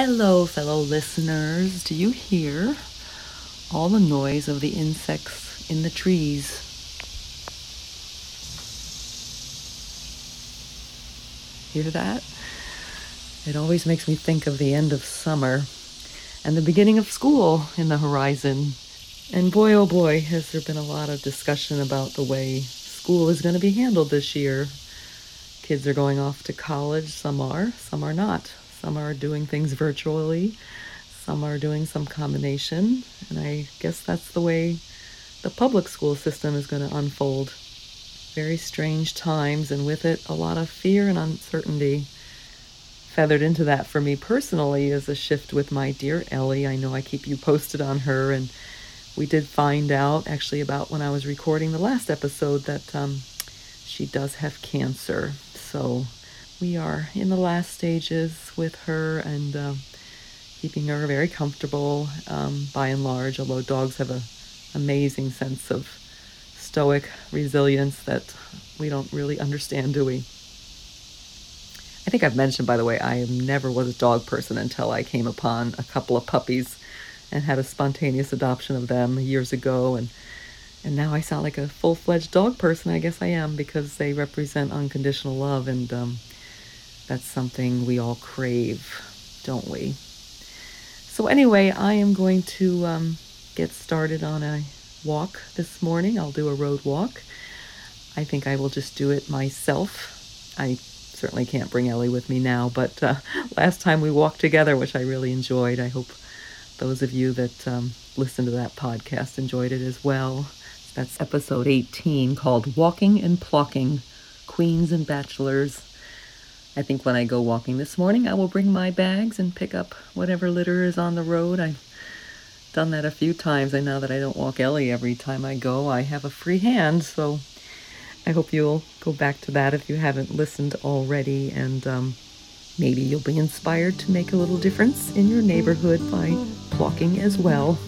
Hello, fellow listeners. Do you hear all the noise of the insects in the trees? Hear that? It always makes me think of the end of summer and the beginning of school in the horizon. And boy, oh boy, has there been a lot of discussion about the way school is going to be handled this year. Kids are going off to college, some are, some are not. Some are doing things virtually, some are doing some combination, and I guess that's the way the public school system is going to unfold. Very strange times, and with it, a lot of fear and uncertainty. Feathered into that for me personally is a shift with my dear Ellie. I know I keep you posted on her, and we did find out actually about when I was recording the last episode that um, she does have cancer. So we are in the last stages with her and uh, keeping her very comfortable um, by and large, although dogs have an amazing sense of stoic resilience that we don't really understand, do we? I think I've mentioned, by the way, I never was a dog person until I came upon a couple of puppies and had a spontaneous adoption of them years ago. And, and now I sound like a full fledged dog person. I guess I am because they represent unconditional love. And um, that's something we all crave, don't we? So, anyway, I am going to um, get started on a walk this morning. I'll do a road walk. I think I will just do it myself. I certainly can't bring Ellie with me now, but uh, last time we walked together, which I really enjoyed. I hope those of you that um, listen to that podcast enjoyed it as well. That's episode 18 called Walking and Plogging Queens and Bachelors I think when I go walking this morning, I will bring my bags and pick up whatever litter is on the road. I've done that a few times. and now that I don't walk Ellie every time I go. I have a free hand, so I hope you'll go back to that if you haven't listened already, and um, maybe you'll be inspired to make a little difference in your neighborhood by plucking as well.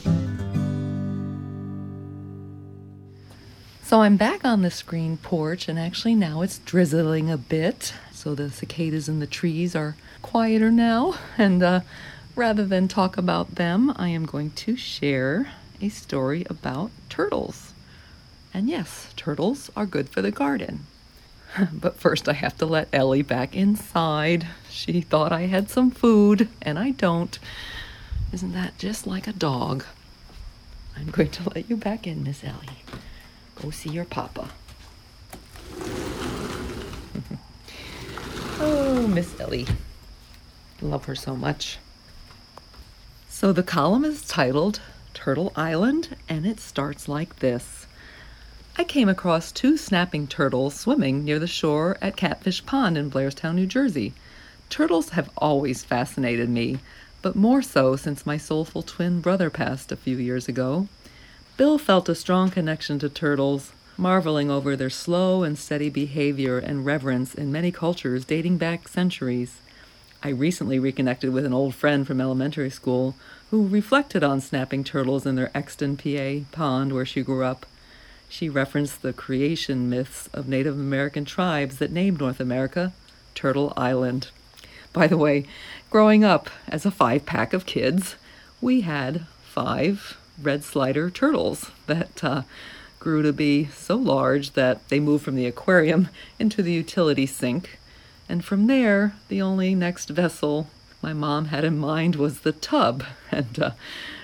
So I'm back on the screen porch, and actually now it's drizzling a bit. So the cicadas in the trees are quieter now. And uh, rather than talk about them, I am going to share a story about turtles. And yes, turtles are good for the garden. but first, I have to let Ellie back inside. She thought I had some food, and I don't. Isn't that just like a dog? I'm going to let you back in, Miss Ellie. Go see your papa. Oh, Miss Ellie. Love her so much. So the column is titled Turtle Island, and it starts like this. I came across two snapping turtles swimming near the shore at Catfish Pond in Blairstown, New Jersey. Turtles have always fascinated me, but more so since my soulful twin brother passed a few years ago. Bill felt a strong connection to turtles, marveling over their slow and steady behavior and reverence in many cultures dating back centuries. I recently reconnected with an old friend from elementary school who reflected on snapping turtles in their Exton, PA pond where she grew up. She referenced the creation myths of Native American tribes that named North America Turtle Island. By the way, growing up as a five pack of kids, we had five red slider turtles that uh, grew to be so large that they moved from the aquarium into the utility sink. And from there, the only next vessel my mom had in mind was the tub. And uh,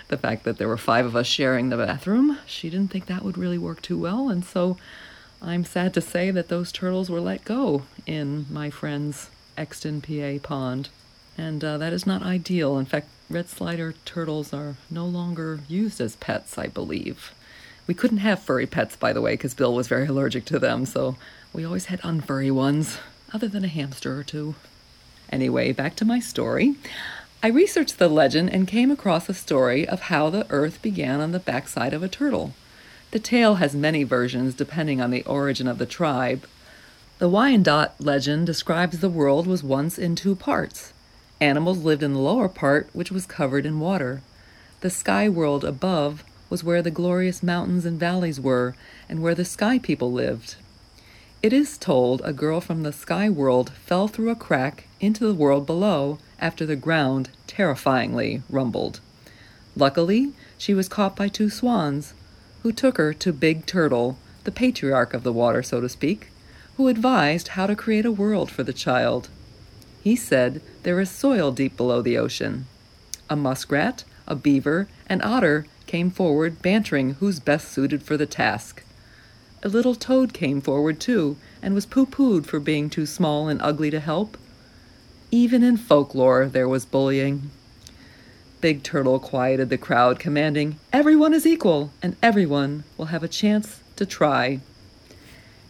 the fact that there were five of us sharing the bathroom, she didn't think that would really work too well. And so I'm sad to say that those turtles were let go in my friend's Exton, PA pond. And uh, that is not ideal. In fact, red slider turtles are no longer used as pets, I believe. We couldn't have furry pets, by the way, because Bill was very allergic to them, so we always had unfurry ones, other than a hamster or two. Anyway, back to my story. I researched the legend and came across a story of how the earth began on the backside of a turtle. The tale has many versions depending on the origin of the tribe. The Wyandot legend describes the world was once in two parts. Animals lived in the lower part, which was covered in water. The sky world above was where the glorious mountains and valleys were, and where the sky people lived. It is told a girl from the sky world fell through a crack into the world below after the ground terrifyingly rumbled. Luckily, she was caught by two swans, who took her to Big Turtle, the patriarch of the water, so to speak, who advised how to create a world for the child. He said there is soil deep below the ocean. A muskrat, a beaver, an otter came forward, bantering who's best suited for the task. A little toad came forward too, and was pooh poohed for being too small and ugly to help. Even in folklore, there was bullying. Big Turtle quieted the crowd, commanding, Everyone is equal, and everyone will have a chance to try.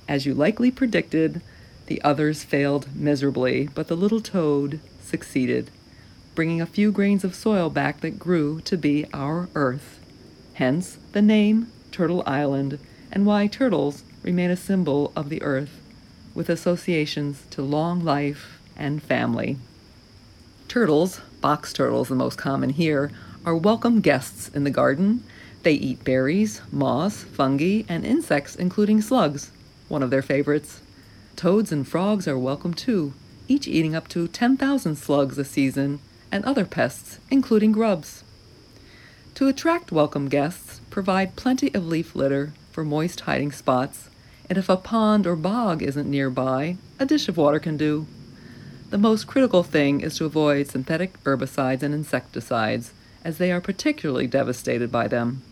As you likely predicted, the others failed miserably, but the little toad succeeded, bringing a few grains of soil back that grew to be our Earth. Hence the name Turtle Island and why turtles remain a symbol of the earth with associations to long life and family. Turtles, box turtles the most common here, are welcome guests in the garden. They eat berries, moss, fungi, and insects, including slugs, one of their favorites. Toads and frogs are welcome too, each eating up to 10,000 slugs a season, and other pests, including grubs. To attract welcome guests, provide plenty of leaf litter for moist hiding spots, and if a pond or bog isn't nearby, a dish of water can do. The most critical thing is to avoid synthetic herbicides and insecticides, as they are particularly devastated by them.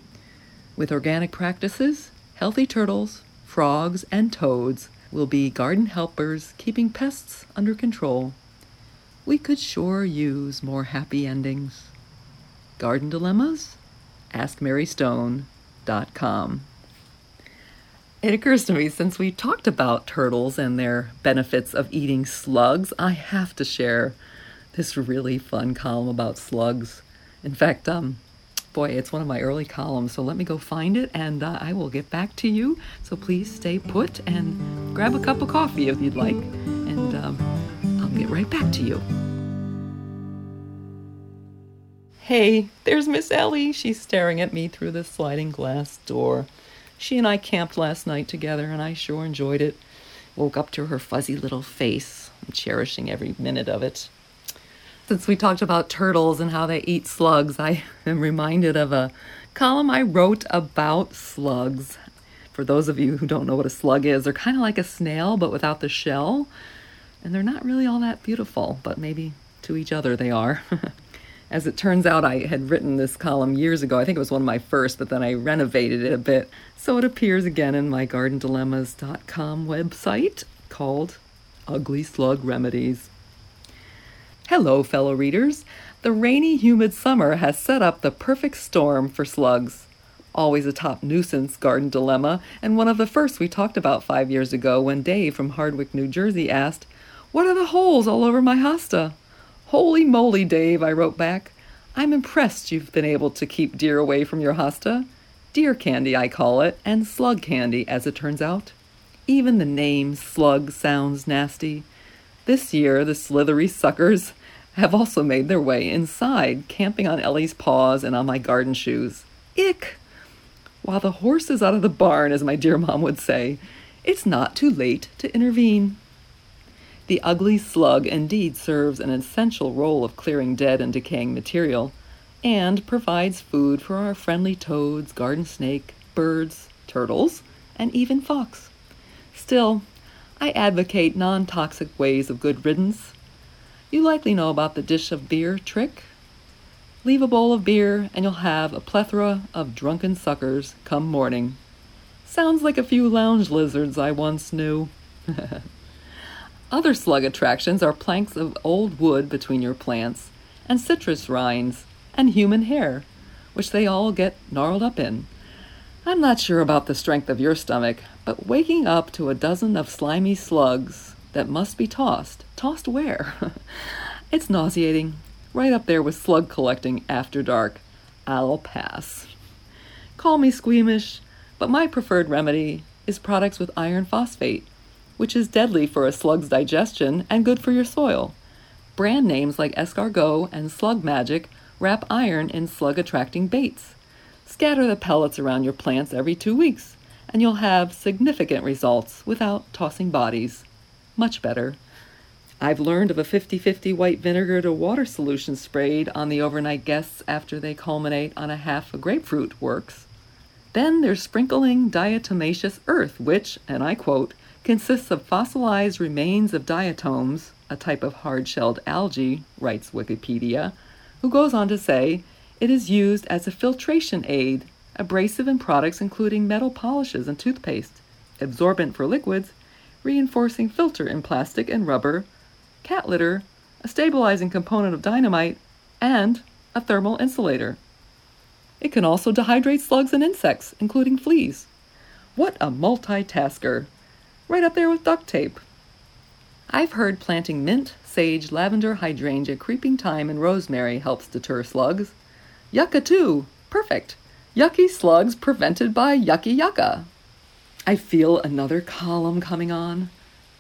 With organic practices, healthy turtles, frogs, and toads will be garden helpers keeping pests under control. We could sure use more happy endings. Garden Dilemmas? AskMaryStone.com. It occurs to me since we talked about turtles and their benefits of eating slugs, I have to share this really fun column about slugs. In fact, um, boy, it's one of my early columns, so let me go find it and uh, I will get back to you. So please stay put and grab a cup of coffee if you'd like, and um, I'll get right back to you. Hey, there's Miss Ellie. She's staring at me through the sliding glass door. She and I camped last night together, and I sure enjoyed it. Woke up to her fuzzy little face. I'm cherishing every minute of it. Since we talked about turtles and how they eat slugs, I am reminded of a column I wrote about slugs. For those of you who don't know what a slug is, they're kind of like a snail but without the shell. And they're not really all that beautiful, but maybe to each other they are. As it turns out, I had written this column years ago. I think it was one of my first, but then I renovated it a bit. So it appears again in my gardendilemmas.com website called Ugly Slug Remedies. Hello, fellow readers. The rainy, humid summer has set up the perfect storm for slugs. Always a top nuisance garden dilemma, and one of the first we talked about five years ago when Dave from Hardwick, New Jersey asked, What are the holes all over my hosta? Holy moly, Dave, I wrote back. I'm impressed you've been able to keep deer away from your hosta. Deer candy, I call it, and slug candy, as it turns out. Even the name slug sounds nasty. This year, the slithery suckers have also made their way inside, camping on Ellie's paws and on my garden shoes. Ick! While the horse is out of the barn, as my dear mom would say, it's not too late to intervene. The ugly slug indeed serves an essential role of clearing dead and decaying material, and provides food for our friendly toads, garden snake, birds, turtles, and even fox. Still, I advocate non toxic ways of good riddance. You likely know about the dish of beer trick. Leave a bowl of beer, and you'll have a plethora of drunken suckers come morning. Sounds like a few lounge lizards I once knew. Other slug attractions are planks of old wood between your plants, and citrus rinds, and human hair, which they all get gnarled up in. I'm not sure about the strength of your stomach, but waking up to a dozen of slimy slugs that must be tossed, tossed where? it's nauseating. right up there with slug collecting after dark. I'll pass. Call me squeamish, but my preferred remedy is products with iron phosphate, which is deadly for a slug's digestion and good for your soil. Brand names like Escargot and Slug Magic wrap iron in slug attracting baits. Scatter the pellets around your plants every two weeks, and you'll have significant results without tossing bodies. Much better. I've learned of a 50 50 white vinegar to water solution sprayed on the overnight guests after they culminate on a half a grapefruit works. Then there's sprinkling diatomaceous earth, which, and I quote, consists of fossilized remains of diatoms, a type of hard shelled algae, writes Wikipedia, who goes on to say it is used as a filtration aid, abrasive in products including metal polishes and toothpaste, absorbent for liquids, reinforcing filter in plastic and rubber, cat litter, a stabilizing component of dynamite, and a thermal insulator. It can also dehydrate slugs and insects, including fleas. What a multitasker! Right up there with duct tape. I've heard planting mint, sage, lavender, hydrangea, creeping thyme, and rosemary helps deter slugs. Yucca, too! Perfect! Yucky slugs prevented by yucky yucca. I feel another column coming on.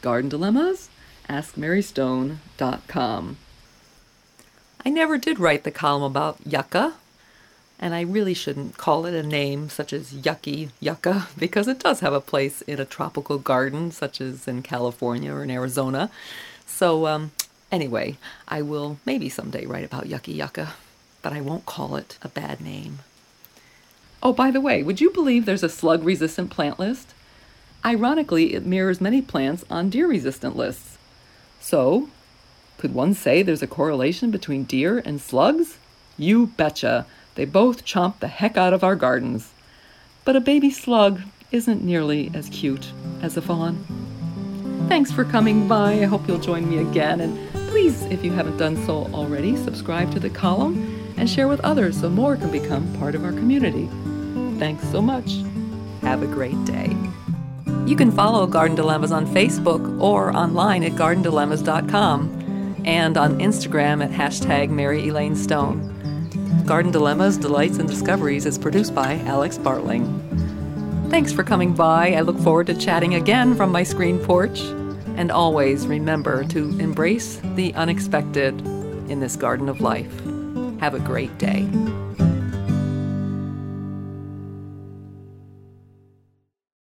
Garden Dilemmas? AskMaryStone.com. I never did write the column about yucca, and I really shouldn't call it a name such as yucky yucca because it does have a place in a tropical garden, such as in California or in Arizona. So, um, anyway, I will maybe someday write about yucky yucca, but I won't call it a bad name. Oh, by the way, would you believe there's a slug resistant plant list? Ironically, it mirrors many plants on deer resistant lists. So, could one say there's a correlation between deer and slugs? You betcha. They both chomp the heck out of our gardens. But a baby slug isn't nearly as cute as a fawn. Thanks for coming by. I hope you'll join me again. And please, if you haven't done so already, subscribe to the column and share with others so more can become part of our community. Thanks so much. Have a great day. You can follow Garden Dilemmas on Facebook or online at gardendilemmas.com and on Instagram at hashtag Mary Elaine Stone. Garden Dilemmas, Delights, and Discoveries is produced by Alex Bartling. Thanks for coming by. I look forward to chatting again from my screen porch. And always remember to embrace the unexpected in this garden of life. Have a great day.